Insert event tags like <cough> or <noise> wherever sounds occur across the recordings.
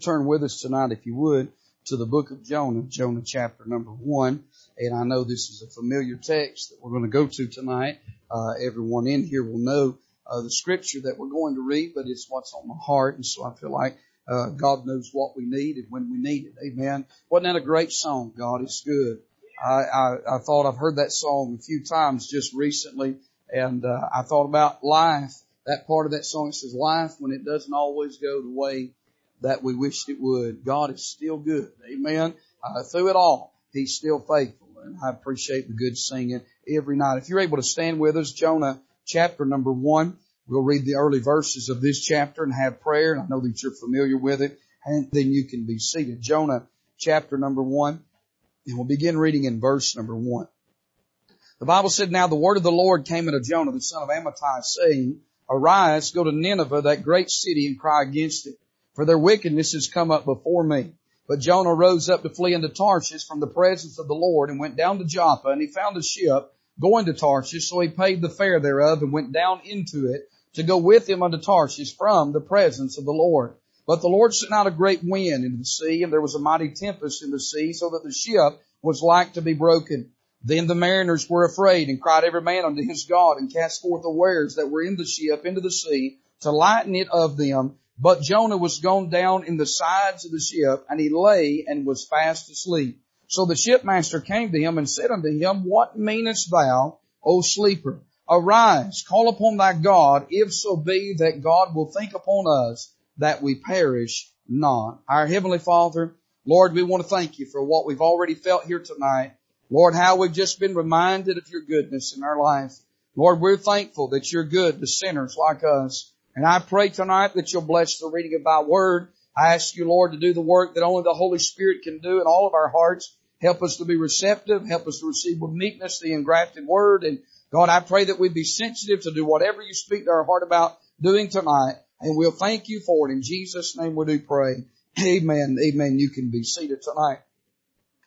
Turn with us tonight, if you would, to the book of Jonah, Jonah chapter number one. And I know this is a familiar text that we're going to go to tonight. Uh, everyone in here will know uh, the scripture that we're going to read, but it's what's on my heart. And so I feel like uh, God knows what we need and when we need it. Amen. Wasn't that a great song? God is good. I, I, I thought I've heard that song a few times just recently, and uh, I thought about life. That part of that song it says, "Life when it doesn't always go the way that we wished it would. God is still good. Amen. Uh, through it all, He's still faithful. And I appreciate the good singing every night. If you're able to stand with us, Jonah chapter number one, we'll read the early verses of this chapter and have prayer. And I know that you're familiar with it. And then you can be seated. Jonah chapter number one. And we'll begin reading in verse number one. The Bible said, Now the word of the Lord came unto Jonah, the son of Amittai, saying, Arise, go to Nineveh, that great city, and cry against it for their wickedness has come up before me. But Jonah rose up to flee into Tarshish from the presence of the Lord and went down to Joppa and he found a ship going to Tarshish. So he paid the fare thereof and went down into it to go with him unto Tarshish from the presence of the Lord. But the Lord sent out a great wind into the sea and there was a mighty tempest in the sea so that the ship was like to be broken. Then the mariners were afraid and cried every man unto his God and cast forth the wares that were in the ship into the sea to lighten it of them. But Jonah was gone down in the sides of the ship, and he lay and was fast asleep. So the shipmaster came to him and said unto him, What meanest thou, O sleeper? Arise, call upon thy God, if so be that God will think upon us that we perish not. Our Heavenly Father, Lord, we want to thank you for what we've already felt here tonight. Lord, how we've just been reminded of your goodness in our life. Lord, we're thankful that you're good to sinners like us. And I pray tonight that you'll bless the reading of thy word. I ask you, Lord, to do the work that only the Holy Spirit can do in all of our hearts. Help us to be receptive. Help us to receive with meekness the engrafted word. And God, I pray that we be sensitive to do whatever you speak to our heart about doing tonight. And we'll thank you for it. In Jesus' name we do pray. Amen. Amen. You can be seated tonight.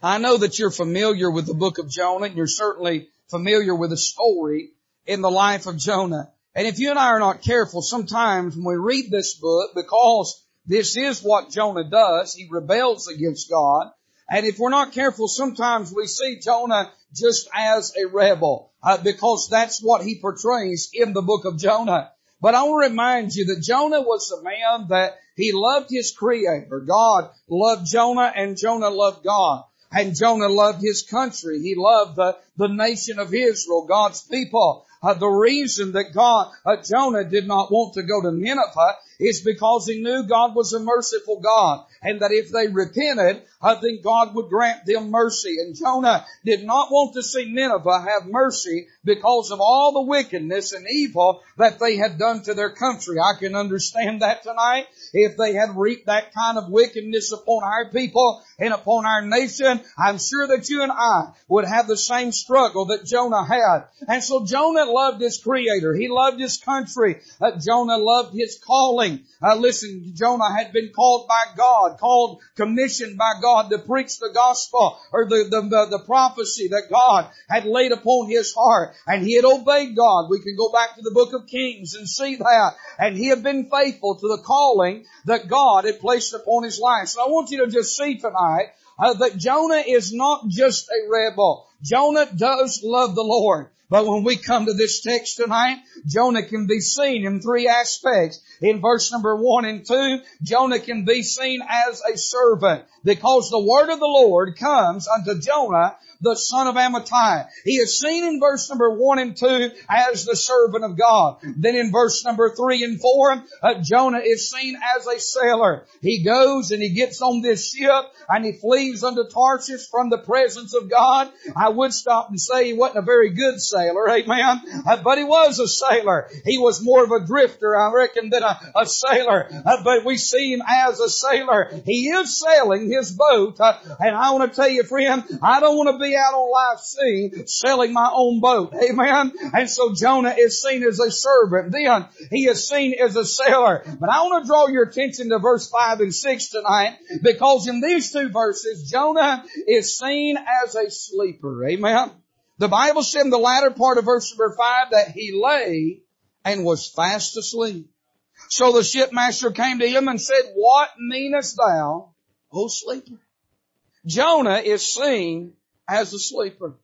I know that you're familiar with the book of Jonah and you're certainly familiar with the story in the life of Jonah. And if you and I are not careful, sometimes when we read this book, because this is what Jonah does, he rebels against God. And if we're not careful, sometimes we see Jonah just as a rebel, uh, because that's what he portrays in the book of Jonah. But I want to remind you that Jonah was a man that he loved his creator. God loved Jonah and Jonah loved God. And Jonah loved his country. He loved the, the nation of Israel, God's people. Uh, the reason that God, uh, Jonah did not want to go to Nineveh is because he knew God was a merciful God and that if they repented, uh, then God would grant them mercy. And Jonah did not want to see Nineveh have mercy because of all the wickedness and evil that they had done to their country. I can understand that tonight. If they had reaped that kind of wickedness upon our people and upon our nation, I'm sure that you and I would have the same struggle that Jonah had. And so Jonah loved his creator. He loved his country. Uh, Jonah loved his calling. Uh, listen, Jonah had been called by God, called, commissioned by God to preach the gospel or the, the, the, the prophecy that God had laid upon his heart. And he had obeyed God. We can go back to the book of Kings and see that. And he had been faithful to the calling that God had placed upon his life. So I want you to just see tonight uh, that Jonah is not just a rebel. Jonah does love the Lord. But when we come to this text tonight, Jonah can be seen in three aspects. In verse number one and two, Jonah can be seen as a servant because the word of the Lord comes unto Jonah the son of Amittai. He is seen in verse number one and two as the servant of God. Then in verse number three and four, uh, Jonah is seen as a sailor. He goes and he gets on this ship and he flees unto Tarshish from the presence of God. I would stop and say he wasn't a very good sailor, amen, uh, but he was a sailor. He was more of a drifter, I reckon, than a, a sailor, uh, but we see him as a sailor. He is sailing his boat, uh, and I want to tell you, friend, I don't want to be out on live sea selling my own boat. Amen. And so Jonah is seen as a servant. Then he is seen as a sailor. But I want to draw your attention to verse 5 and 6 tonight because in these two verses, Jonah is seen as a sleeper. Amen. The Bible said in the latter part of verse number 5 that he lay and was fast asleep. So the shipmaster came to him and said, what meanest thou, O sleeper? Jonah is seen as a sleeper.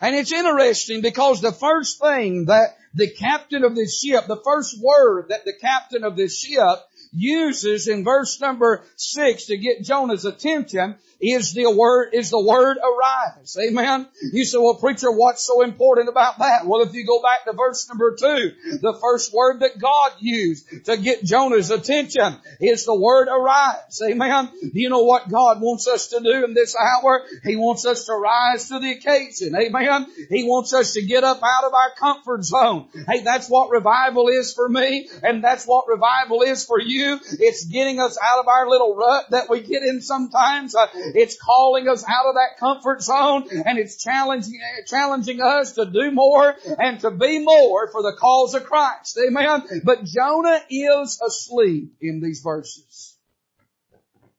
And it's interesting because the first thing that the captain of this ship, the first word that the captain of this ship uses in verse number six to get Jonah's attention is the word, is the word arise. Amen. You say, well preacher, what's so important about that? Well, if you go back to verse number two, the first word that God used to get Jonah's attention is the word arise. Amen. Do you know what God wants us to do in this hour? He wants us to rise to the occasion. Amen. He wants us to get up out of our comfort zone. Hey, that's what revival is for me, and that's what revival is for you. It's getting us out of our little rut that we get in sometimes. Uh, it's calling us out of that comfort zone and it's challenging, challenging us to do more and to be more for the cause of Christ. Amen. But Jonah is asleep in these verses.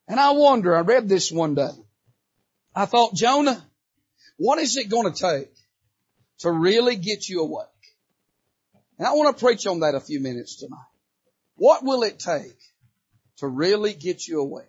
And I wonder, I read this one day. I thought, Jonah, what is it going to take to really get you awake? And I want to preach on that a few minutes tonight. What will it take to really get you awake?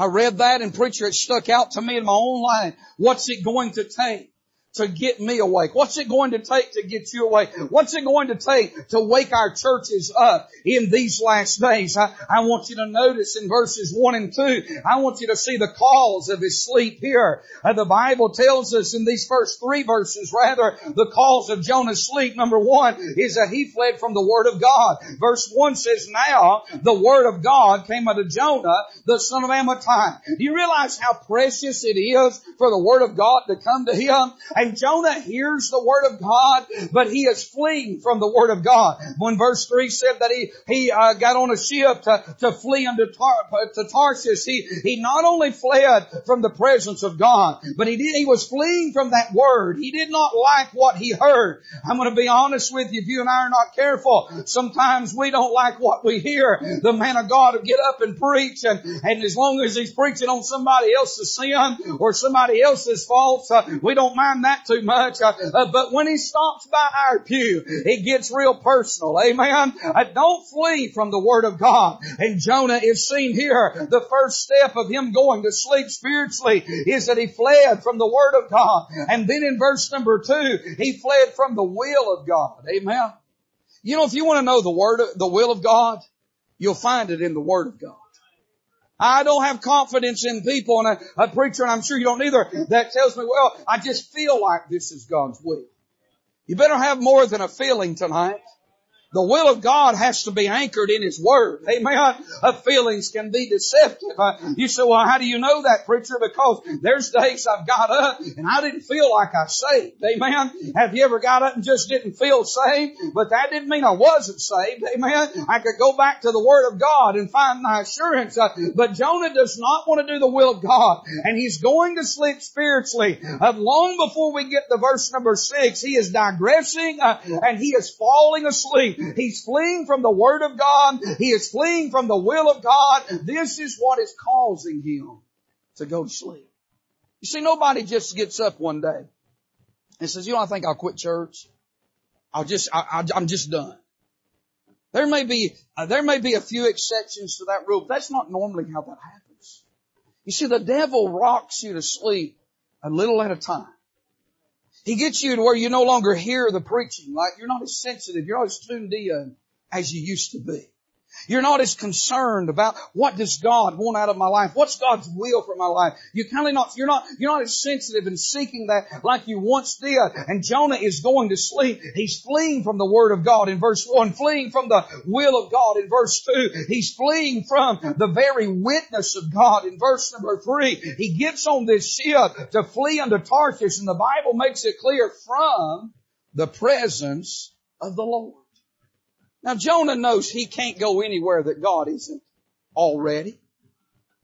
I read that and preacher, it stuck out to me in my own life. What's it going to take? To get me awake? What's it going to take to get you awake? What's it going to take to wake our churches up in these last days? I, I want you to notice in verses 1 and 2, I want you to see the cause of his sleep here. Uh, the Bible tells us in these first three verses, rather, the cause of Jonah's sleep, number one, is that he fled from the Word of God. Verse 1 says, Now the Word of God came unto Jonah, the son of Amittai. Do you realize how precious it is for the Word of God to come to him? And Jonah hears the word of God, but he is fleeing from the word of God. When verse 3 said that he, he uh, got on a ship to, to flee unto Tar- to Tarshish, he, he not only fled from the presence of God, but he did, he was fleeing from that word. He did not like what he heard. I'm going to be honest with you, if you and I are not careful, sometimes we don't like what we hear. The man of God will get up and preach and, and as long as he's preaching on somebody else's sin or somebody else's faults, uh, we don't mind that that too much. Uh, uh, but when he stops by our pew, it gets real personal. Amen. Uh, don't flee from the Word of God. And Jonah is seen here. The first step of him going to sleep spiritually is that he fled from the Word of God. And then in verse number two, he fled from the will of God. Amen. You know, if you want to know the word, the will of God, you'll find it in the Word of God. I don't have confidence in people and a, a preacher, and I'm sure you don't either, that tells me, well, I just feel like this is God's will. You better have more than a feeling tonight. The will of God has to be anchored in His Word. Amen. Uh, feelings can be deceptive. Uh, you say, well, how do you know that, preacher? Because there's days I've got up and I didn't feel like I saved. Amen. Have you ever got up and just didn't feel saved? But that didn't mean I wasn't saved. Amen. I could go back to the Word of God and find my assurance. Uh, but Jonah does not want to do the will of God. And he's going to sleep spiritually. Uh, long before we get to verse number six, he is digressing uh, and he is falling asleep. He's fleeing from the Word of God. He is fleeing from the will of God. This is what is causing him to go to sleep. You see, nobody just gets up one day and says, you know, I think I'll quit church. I'll just, I, am just done. There may be, uh, there may be a few exceptions to that rule, but that's not normally how that happens. You see, the devil rocks you to sleep a little at a time. He gets you to where you no longer hear the preaching, like you're not as sensitive, you're not as tuned in as you used to be. You're not as concerned about what does God want out of my life? What's God's will for my life? You're kind of not, you're not, you're not as sensitive and seeking that like you once did. And Jonah is going to sleep. He's fleeing from the Word of God in verse 1, fleeing from the will of God in verse 2. He's fleeing from the very witness of God in verse number 3. He gets on this ship to flee unto Tarshish and the Bible makes it clear from the presence of the Lord. Now Jonah knows he can't go anywhere that God isn't already.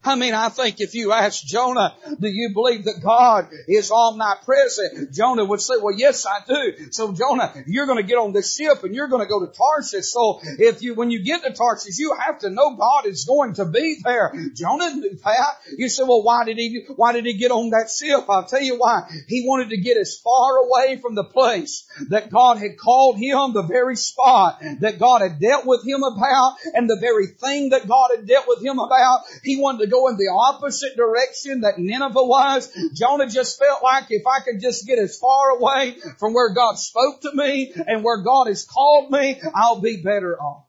I mean, I think if you ask Jonah, do you believe that God is omnipresent? Jonah would say, well, yes, I do. So Jonah, you're going to get on this ship and you're going to go to Tarshish. So if you, when you get to Tarshish, you have to know God is going to be there. Jonah knew that. You say, well, why did he, why did he get on that ship? I'll tell you why. He wanted to get as far away from the place that God had called him, the very spot that God had dealt with him about, and the very thing that God had dealt with him about. He wanted to go in the opposite direction that Nineveh was. Jonah just felt like if I could just get as far away from where God spoke to me and where God has called me, I'll be better off.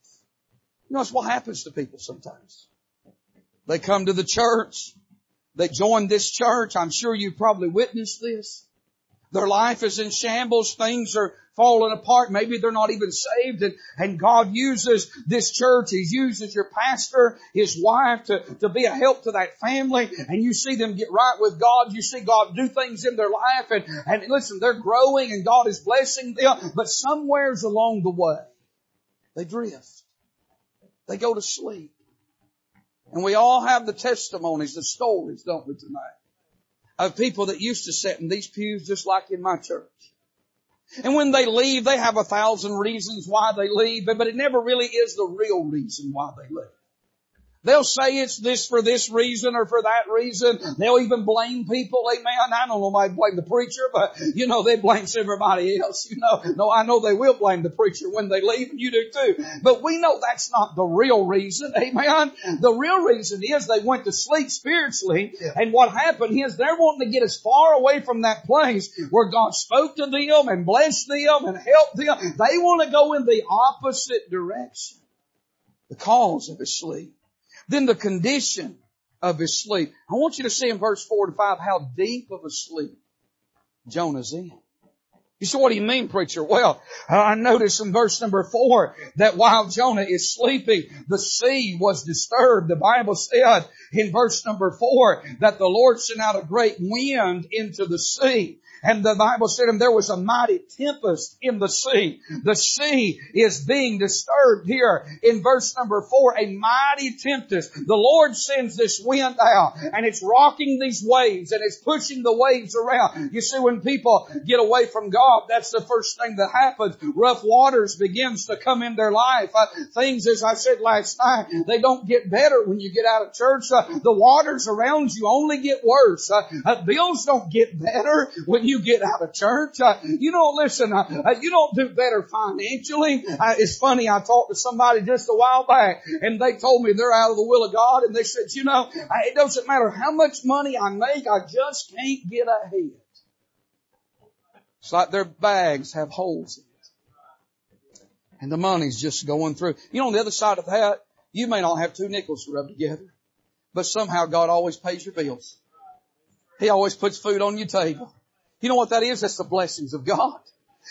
You know, that's what happens to people sometimes. They come to the church. They join this church. I'm sure you've probably witnessed this. Their life is in shambles. Things are falling apart. Maybe they're not even saved. And, and God uses this church. He uses your pastor, his wife to, to be a help to that family. And you see them get right with God. You see God do things in their life. And, and listen, they're growing and God is blessing them. But somewheres along the way, they drift. They go to sleep. And we all have the testimonies, the stories, don't we, tonight? Of people that used to sit in these pews just like in my church. And when they leave, they have a thousand reasons why they leave, but it never really is the real reason why they leave. They'll say it's this for this reason or for that reason. They'll even blame people. Amen. I don't know why blame the preacher, but you know, they blame everybody else. You know, no, I know they will blame the preacher when they leave and you do too. But we know that's not the real reason. Amen. The real reason is they went to sleep spiritually and what happened is they're wanting to get as far away from that place where God spoke to them and blessed them and helped them. They want to go in the opposite direction The because of his sleep. Then the condition of his sleep. I want you to see in verse 4 to 5 how deep of a sleep Jonah's in. You say, what do you mean, preacher? Well, I notice in verse number four that while Jonah is sleeping, the sea was disturbed. The Bible said in verse number four that the Lord sent out a great wind into the sea and the Bible said, and there was a mighty tempest in the sea. The sea is being disturbed here in verse number four, a mighty tempest. The Lord sends this wind out and it's rocking these waves and it's pushing the waves around. You see, when people get away from God, that's the first thing that happens. Rough waters begins to come in their life. Uh, things, as I said last night, they don't get better when you get out of church. Uh, the waters around you only get worse. Uh, uh bills don't get better when you get out of church. Uh, you don't listen. Uh, uh, you don't do better financially. Uh, it's funny. I talked to somebody just a while back, and they told me they're out of the will of God, and they said, you know, it doesn't matter how much money I make, I just can't get ahead. It's like their bags have holes in it. And the money's just going through. You know, on the other side of that, you may not have two nickels to rub together, but somehow God always pays your bills. He always puts food on your table. You know what that is? That's the blessings of God.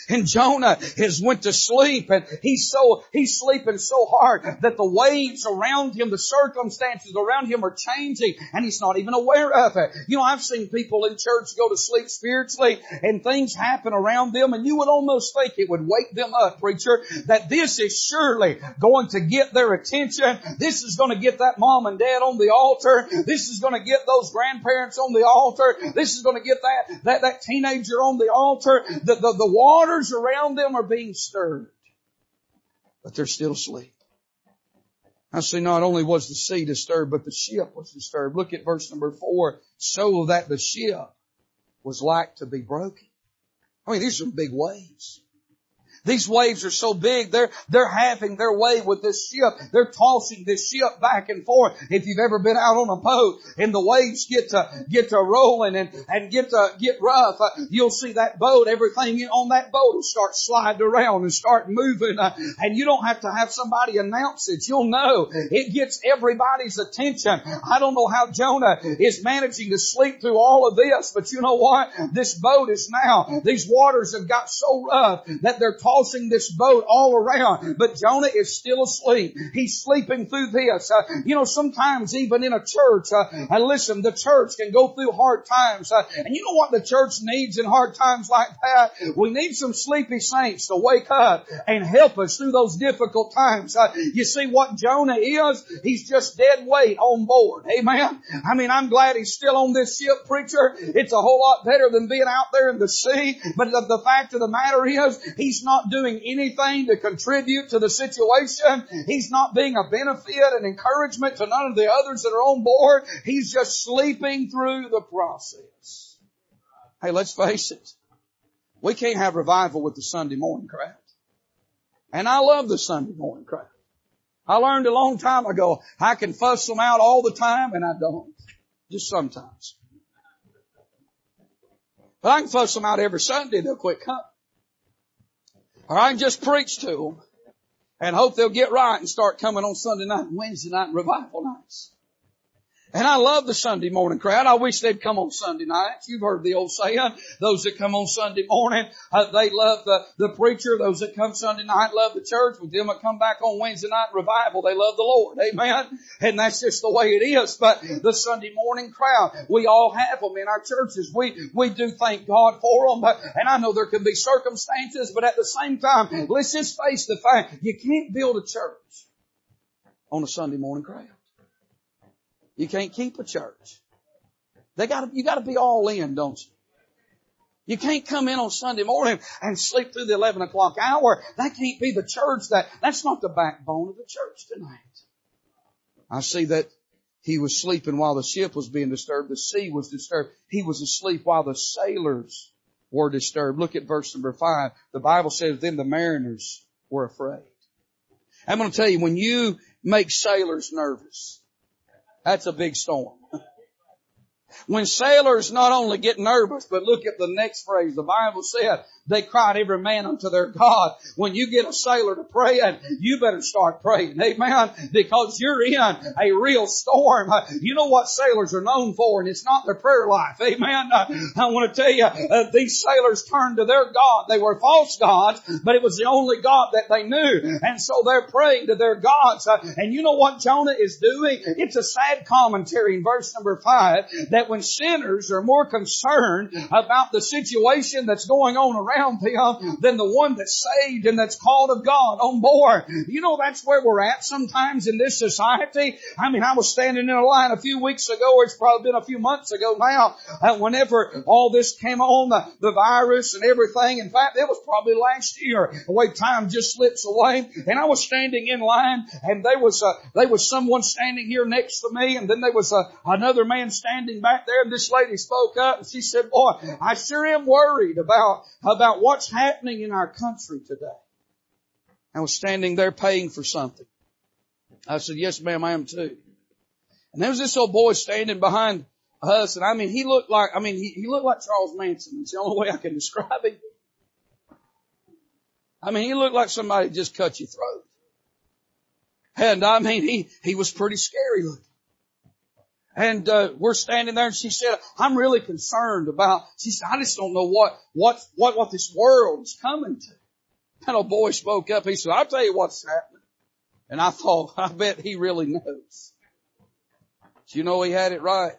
And Jonah has went to sleep and he's so, he's sleeping so hard that the waves around him, the circumstances around him are changing and he's not even aware of it. You know, I've seen people in church go to sleep spiritually and things happen around them and you would almost think it would wake them up, preacher, that this is surely going to get their attention. This is going to get that mom and dad on the altar. This is going to get those grandparents on the altar. This is going to get that, that, that teenager on the altar. The, the, the water waters around them are being stirred, but they're still asleep. I see not only was the sea disturbed, but the ship was disturbed. Look at verse number four. So that the ship was like to be broken. I mean, these are big waves. These waves are so big, they're, they're having their way with this ship. They're tossing this ship back and forth. If you've ever been out on a boat and the waves get to, get to rolling and, and get to, get rough, uh, you'll see that boat, everything on that boat will start sliding around and start moving. Uh, and you don't have to have somebody announce it. You'll know. It gets everybody's attention. I don't know how Jonah is managing to sleep through all of this, but you know what? This boat is now, these waters have got so rough that they're tossing tossing this boat all around, but Jonah is still asleep. He's sleeping through this. Uh, you know, sometimes even in a church, uh, and listen, the church can go through hard times. Uh, and you know what the church needs in hard times like that? We need some sleepy saints to wake up and help us through those difficult times. Uh, you see what Jonah is? He's just dead weight on board. Amen. I mean, I'm glad he's still on this ship, preacher. It's a whole lot better than being out there in the sea. But the, the fact of the matter is, he's doing anything to contribute to the situation. He's not being a benefit and encouragement to none of the others that are on board. He's just sleeping through the process. Hey, let's face it. We can't have revival with the Sunday morning crowd. And I love the Sunday morning crowd. I learned a long time ago, I can fuss them out all the time and I don't. Just sometimes. But I can fuss them out every Sunday, they'll quit coming. Or I can just preach to them and hope they'll get right and start coming on Sunday night and Wednesday night and revival nights. And I love the Sunday morning crowd. I wish they'd come on Sunday nights. You've heard the old saying, those that come on Sunday morning, uh, they love the, the preacher. Those that come Sunday night love the church. With them that come back on Wednesday night revival, they love the Lord. Amen. And that's just the way it is. But the Sunday morning crowd, we all have them in our churches. We, we do thank God for them. But, and I know there can be circumstances, but at the same time, let's just face the fact, you can't build a church on a Sunday morning crowd. You can't keep a church. They gotta, you gotta be all in, don't you? You can't come in on Sunday morning and sleep through the 11 o'clock hour. That can't be the church that, that's not the backbone of the church tonight. I see that he was sleeping while the ship was being disturbed. The sea was disturbed. He was asleep while the sailors were disturbed. Look at verse number five. The Bible says, then the mariners were afraid. I'm going to tell you, when you make sailors nervous, that's a big storm. When sailors not only get nervous, but look at the next phrase. The Bible said, they cried every man unto their God. When you get a sailor to praying, you better start praying. Amen. Because you're in a real storm. You know what sailors are known for, and it's not their prayer life. Amen. I want to tell you, uh, these sailors turned to their God. They were false gods, but it was the only God that they knew. And so they're praying to their gods. Uh, and you know what Jonah is doing? It's a sad commentary in verse number five that when sinners are more concerned about the situation that's going on around around them than the one that's saved and that's called of God on board. You know, that's where we're at sometimes in this society. I mean, I was standing in a line a few weeks ago, or it's probably been a few months ago now, whenever all this came on, the, the virus and everything. In fact, it was probably last year. The way time just slips away. And I was standing in line and there was, uh, there was someone standing here next to me and then there was another man standing back there and this lady spoke up and she said, boy, I sure am worried about, about about what's happening in our country today. I was standing there paying for something. I said, yes ma'am, I am too. And there was this old boy standing behind us and I mean, he looked like, I mean, he, he looked like Charles Manson. It's the only way I can describe him. I mean, he looked like somebody just cut your throat. And I mean, he, he was pretty scary looking. And uh, we're standing there, and she said, "I'm really concerned about." She said, "I just don't know what what what what this world's coming to." That old boy spoke up. He said, "I'll tell you what's happening." And I thought, <laughs> I bet he really knows. But you know, he had it right.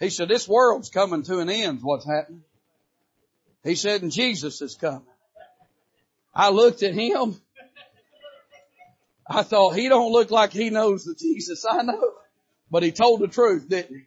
He said, "This world's coming to an end. What's happening?" He said, "And Jesus is coming." I looked at him. I thought he don't look like he knows the Jesus I know. But he told the truth, didn't he?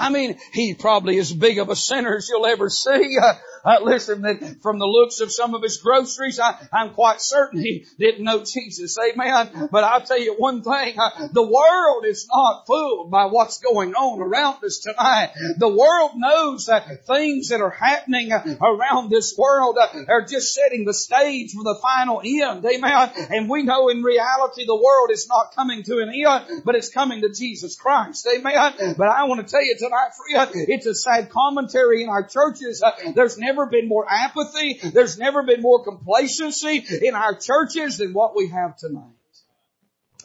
I mean, he probably as big of a sinner as you'll ever see. Uh, <laughs> uh, listen, from the looks of some of his groceries, I, am quite certain he didn't know Jesus. Amen. But I'll tell you one thing, uh, the world is not fooled by what's going on around us tonight. The world knows that things that are happening uh, around this world uh, are just setting the stage for the final end. Amen. And we know in reality the world is not coming to an end, but it's coming to Jesus Christ. Amen. But I want to tell you friend, it's a sad commentary in our churches. Uh, there's never been more apathy. There's never been more complacency in our churches than what we have tonight.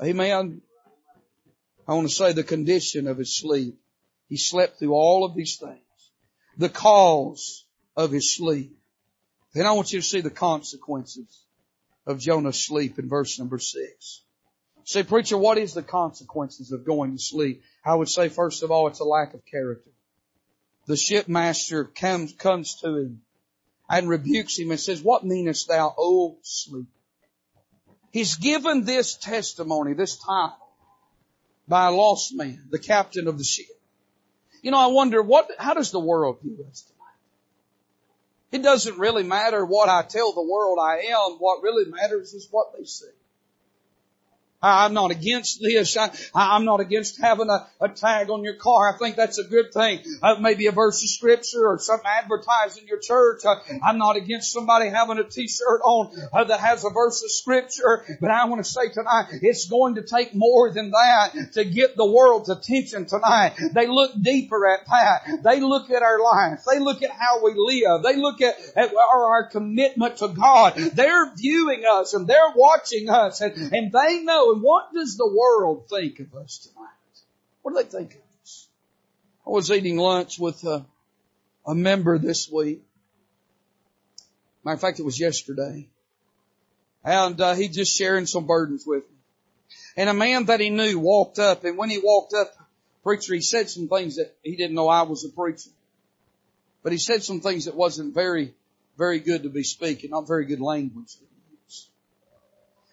Amen. I want to say the condition of his sleep. He slept through all of these things. The cause of his sleep. Then I want you to see the consequences of Jonah's sleep in verse number six. Say, preacher, what is the consequences of going to sleep? I would say, first of all, it's a lack of character. The shipmaster comes, comes to him and rebukes him and says, what meanest thou, O sleep? He's given this testimony, this title, by a lost man, the captain of the ship. You know, I wonder what, how does the world view us tonight? It doesn't really matter what I tell the world I am. What really matters is what they see. I'm not against this. I, am not against having a, a, tag on your car. I think that's a good thing. Uh, maybe a verse of scripture or something advertised in your church. Uh, I'm not against somebody having a t-shirt on uh, that has a verse of scripture. But I want to say tonight, it's going to take more than that to get the world's attention tonight. They look deeper at that. They look at our life. They look at how we live. They look at, at our, our commitment to God. They're viewing us and they're watching us and, and they know what does the world think of us tonight? What do they think of us? I was eating lunch with a, a member this week. Matter of fact, it was yesterday. And uh, he just sharing some burdens with me. And a man that he knew walked up, and when he walked up, preacher, he said some things that he didn't know I was a preacher. But he said some things that wasn't very, very good to be speaking, not very good language.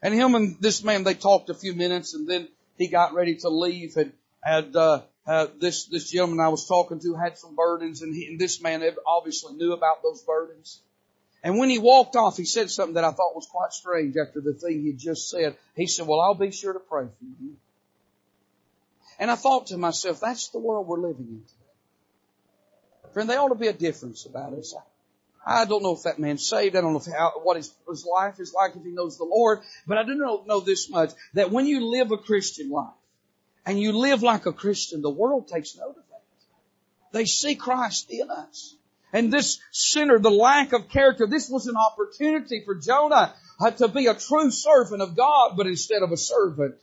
And him and this man, they talked a few minutes and then he got ready to leave and, and, uh, uh, this, this gentleman I was talking to had some burdens and he, and this man obviously knew about those burdens. And when he walked off, he said something that I thought was quite strange after the thing he had just said. He said, well, I'll be sure to pray for you. And I thought to myself, that's the world we're living in today. Friend, there ought to be a difference about us. I don't know if that man's saved. I don't know how, what his, his life is like if he knows the Lord. But I do know, know this much, that when you live a Christian life, and you live like a Christian, the world takes note of that. They see Christ in us. And this sinner, the lack of character, this was an opportunity for Jonah uh, to be a true servant of God, but instead of a servant,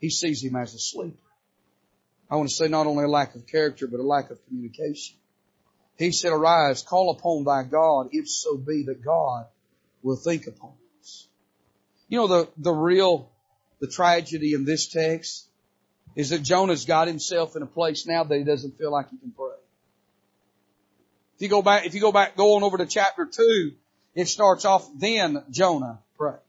he sees him as a sleeper. I want to say not only a lack of character, but a lack of communication. He said, arise, call upon thy God, if so be that God will think upon us. You know, the, the real, the tragedy in this text is that Jonah's got himself in a place now that he doesn't feel like he can pray. If you go back, if you go back, go on over to chapter two, it starts off, then Jonah prayed.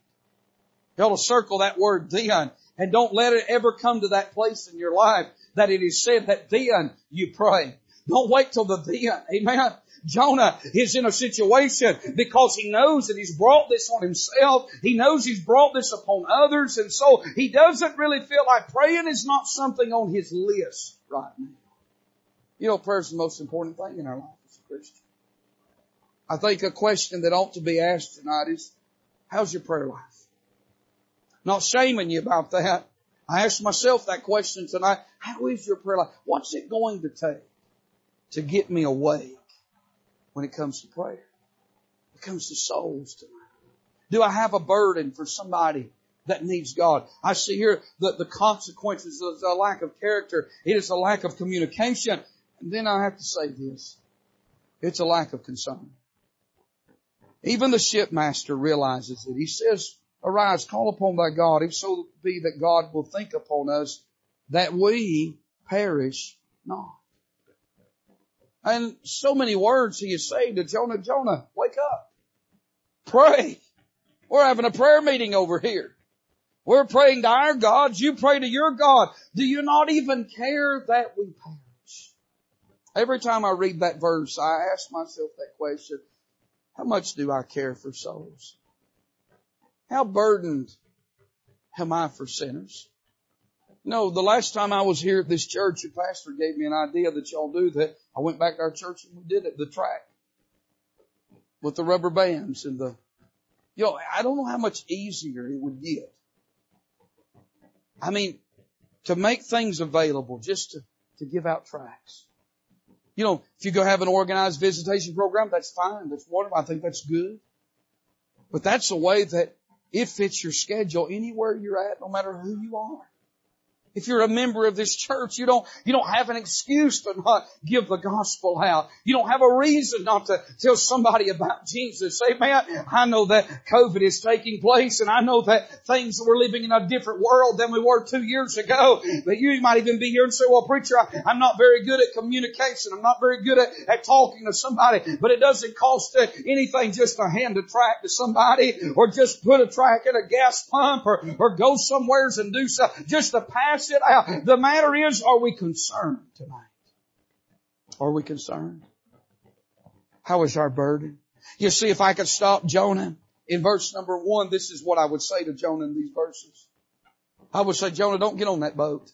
You ought to circle that word then and don't let it ever come to that place in your life that it is said that then you pray. Don't wait till the then. Amen. Jonah is in a situation because he knows that he's brought this on himself. He knows he's brought this upon others. And so he doesn't really feel like praying is not something on his list right now. You know, prayer is the most important thing in our life as a Christian. I think a question that ought to be asked tonight is, how's your prayer life? Not shaming you about that. I asked myself that question tonight. How is your prayer life? What's it going to take? To get me awake when it comes to prayer. It comes to souls tonight. Do I have a burden for somebody that needs God? I see here that the consequences of a lack of character. It is a lack of communication. And then I have to say this. It's a lack of concern. Even the shipmaster realizes it. He says, arise, call upon thy God, if so be that God will think upon us that we perish not. And so many words he is saying to Jonah, Jonah, wake up. Pray. We're having a prayer meeting over here. We're praying to our gods. You pray to your God. Do you not even care that we perish? Every time I read that verse, I ask myself that question. How much do I care for souls? How burdened am I for sinners? No, the last time I was here at this church, your pastor gave me an idea that y'all do that. I went back to our church and we did it, the track. With the rubber bands and the, you know, I don't know how much easier it would get. I mean, to make things available, just to, to give out tracks. You know, if you go have an organized visitation program, that's fine. That's wonderful. I think that's good. But that's a way that it fits your schedule anywhere you're at, no matter who you are. If you're a member of this church, you don't, you don't have an excuse to not give the gospel out. You don't have a reason not to tell somebody about Jesus. Say, man, I know that COVID is taking place and I know that things, we're living in a different world than we were two years ago. But you might even be here and say, well, preacher, I, am not very good at communication. I'm not very good at, at talking to somebody. But it doesn't cost anything just to hand a track to somebody or just put a track in a gas pump or, or go somewheres and do something. Just to pass cast it out. The matter is, are we concerned tonight? Are we concerned? How is our burden? You see, if I could stop Jonah in verse number one, this is what I would say to Jonah in these verses. I would say, Jonah, don't get on that boat.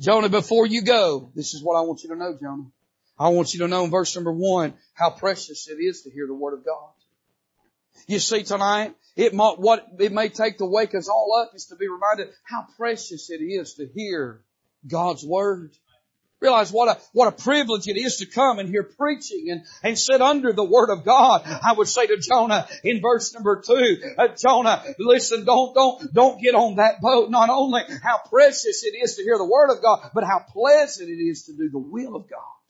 Jonah, before you go, this is what I want you to know, Jonah. I want you to know in verse number one how precious it is to hear the word of God. You see tonight, it might, what it may take to wake us all up is to be reminded how precious it is to hear God's Word. Realize what a, what a privilege it is to come and hear preaching and, and sit under the Word of God. I would say to Jonah in verse number two, uh, Jonah, listen, don't, don't, don't get on that boat. Not only how precious it is to hear the Word of God, but how pleasant it is to do the will of God.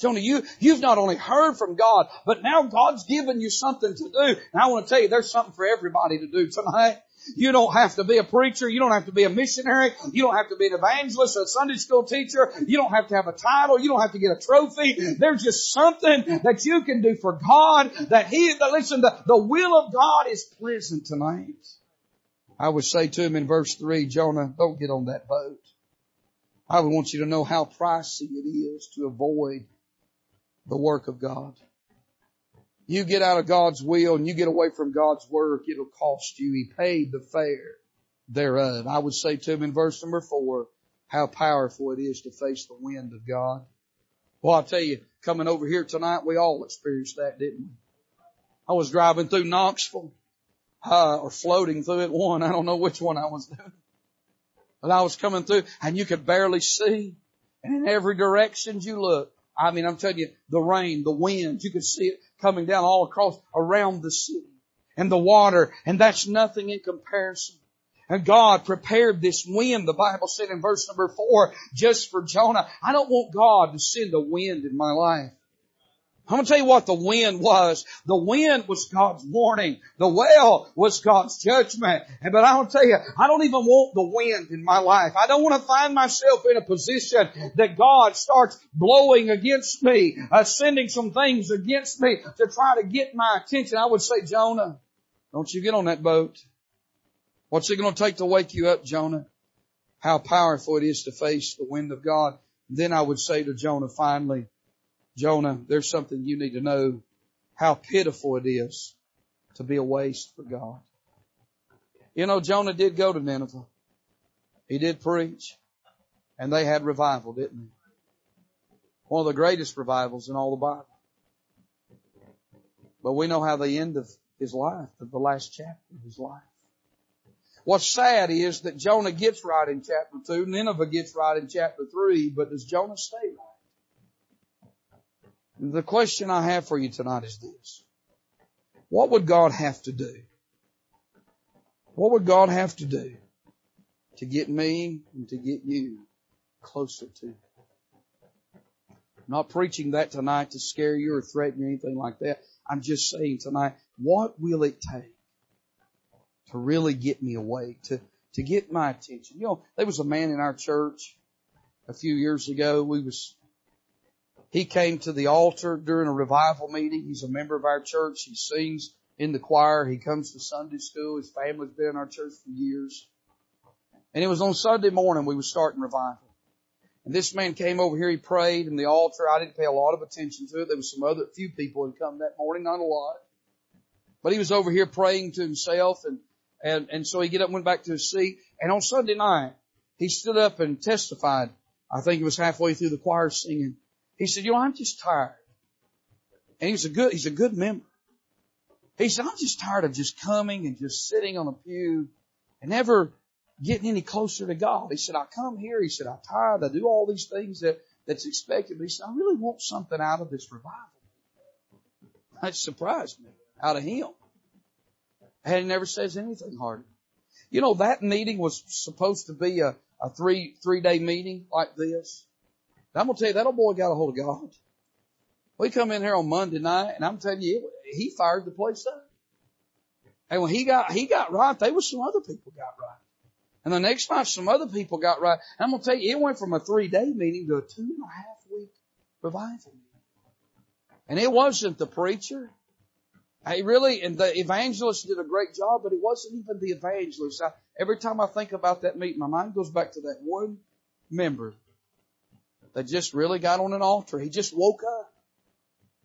Jonah, you, you've not only heard from God, but now God's given you something to do. And I want to tell you, there's something for everybody to do tonight. You don't have to be a preacher. You don't have to be a missionary. You don't have to be an evangelist, a Sunday school teacher. You don't have to have a title. You don't have to get a trophy. There's just something that you can do for God that He, that listen, the, the will of God is pleasant tonight. I would say to him in verse three, Jonah, don't get on that boat. I would want you to know how pricey it is to avoid the work of God. You get out of God's will and you get away from God's work, it'll cost you. He paid the fare thereof. I would say to him in verse number four, how powerful it is to face the wind of God. Well, I'll tell you, coming over here tonight, we all experienced that, didn't we? I was driving through Knoxville, uh, or floating through it one. I don't know which one I was doing. But I was coming through and you could barely see. And in every direction you look, I mean, I'm telling you, the rain, the wind, you could see it coming down all across around the city and the water, and that's nothing in comparison. And God prepared this wind, the Bible said in verse number four, just for Jonah. I don't want God to send a wind in my life. I'm going to tell you what the wind was. The wind was God's warning. The well was God's judgment. But I want to tell you, I don't even want the wind in my life. I don't want to find myself in a position that God starts blowing against me, uh, sending some things against me to try to get my attention. I would say, Jonah, don't you get on that boat. What's it going to take to wake you up, Jonah? How powerful it is to face the wind of God. Then I would say to Jonah finally, Jonah, there's something you need to know how pitiful it is to be a waste for God. You know, Jonah did go to Nineveh. He did preach. And they had revival, didn't they? One of the greatest revivals in all the Bible. But we know how the end of his life, of the last chapter of his life. What's sad is that Jonah gets right in chapter two, Nineveh gets right in chapter three, but does Jonah stay right? The question I have for you tonight is this. What would God have to do? What would God have to do to get me and to get you closer to Him? I'm not preaching that tonight to scare you or threaten you or anything like that. I'm just saying tonight, what will it take to really get me awake, to, to get my attention? You know, there was a man in our church a few years ago. We was he came to the altar during a revival meeting. He's a member of our church. He sings in the choir. He comes to Sunday school. His family's been in our church for years. And it was on Sunday morning we were starting revival. And this man came over here. He prayed in the altar. I didn't pay a lot of attention to it. There was some other few people had come that morning, not a lot. But he was over here praying to himself and, and, and so he get up and went back to his seat. And on Sunday night, he stood up and testified. I think it was halfway through the choir singing. He said, you know, I'm just tired. And he's a good, he's a good member. He said, I'm just tired of just coming and just sitting on a pew and never getting any closer to God. He said, I come here. He said, I'm tired. I do all these things that, that's expected. But he said, I really want something out of this revival. That surprised me out of him. And he never says anything harder. You know, that meeting was supposed to be a, a three, three day meeting like this. I'm gonna tell you, that old boy got a hold of God. We come in here on Monday night and I'm telling you, he fired the place up. And when he got, he got right, they was some other people got right. And the next night some other people got right. And I'm gonna tell you, it went from a three day meeting to a two and a half week revival. And it wasn't the preacher. He really, and the evangelist did a great job, but it wasn't even the evangelist. I, every time I think about that meeting, my mind goes back to that one member that just really got on an altar. He just woke up.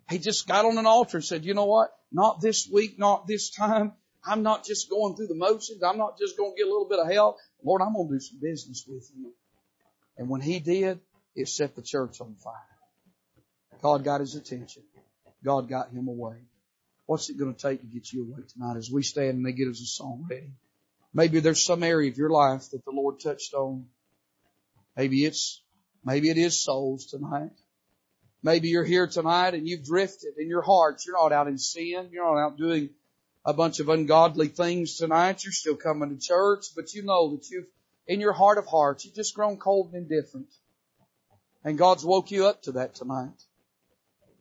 He just got on an altar and said, you know what? Not this week, not this time. I'm not just going through the motions. I'm not just going to get a little bit of help. Lord, I'm going to do some business with you. And when he did, it set the church on fire. God got his attention. God got him away. What's it going to take to get you away tonight as we stand and they get us a song ready? Maybe there's some area of your life that the Lord touched on. Maybe it's, maybe it is souls tonight. Maybe you're here tonight and you've drifted in your hearts. You're not out in sin. You're not out doing a bunch of ungodly things tonight. You're still coming to church, but you know that you've, in your heart of hearts, you've just grown cold and indifferent. And God's woke you up to that tonight.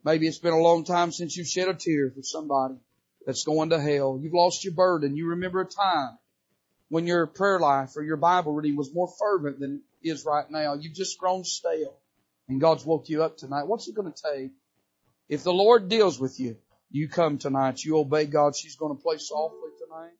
Maybe it's been a long time since you've shed a tear for somebody that's going to hell. You've lost your burden. You remember a time when your prayer life or your Bible reading was more fervent than is right now. You've just grown stale and God's woke you up tonight. What's it going to take? If the Lord deals with you, you come tonight, you obey God, she's going to play softly tonight.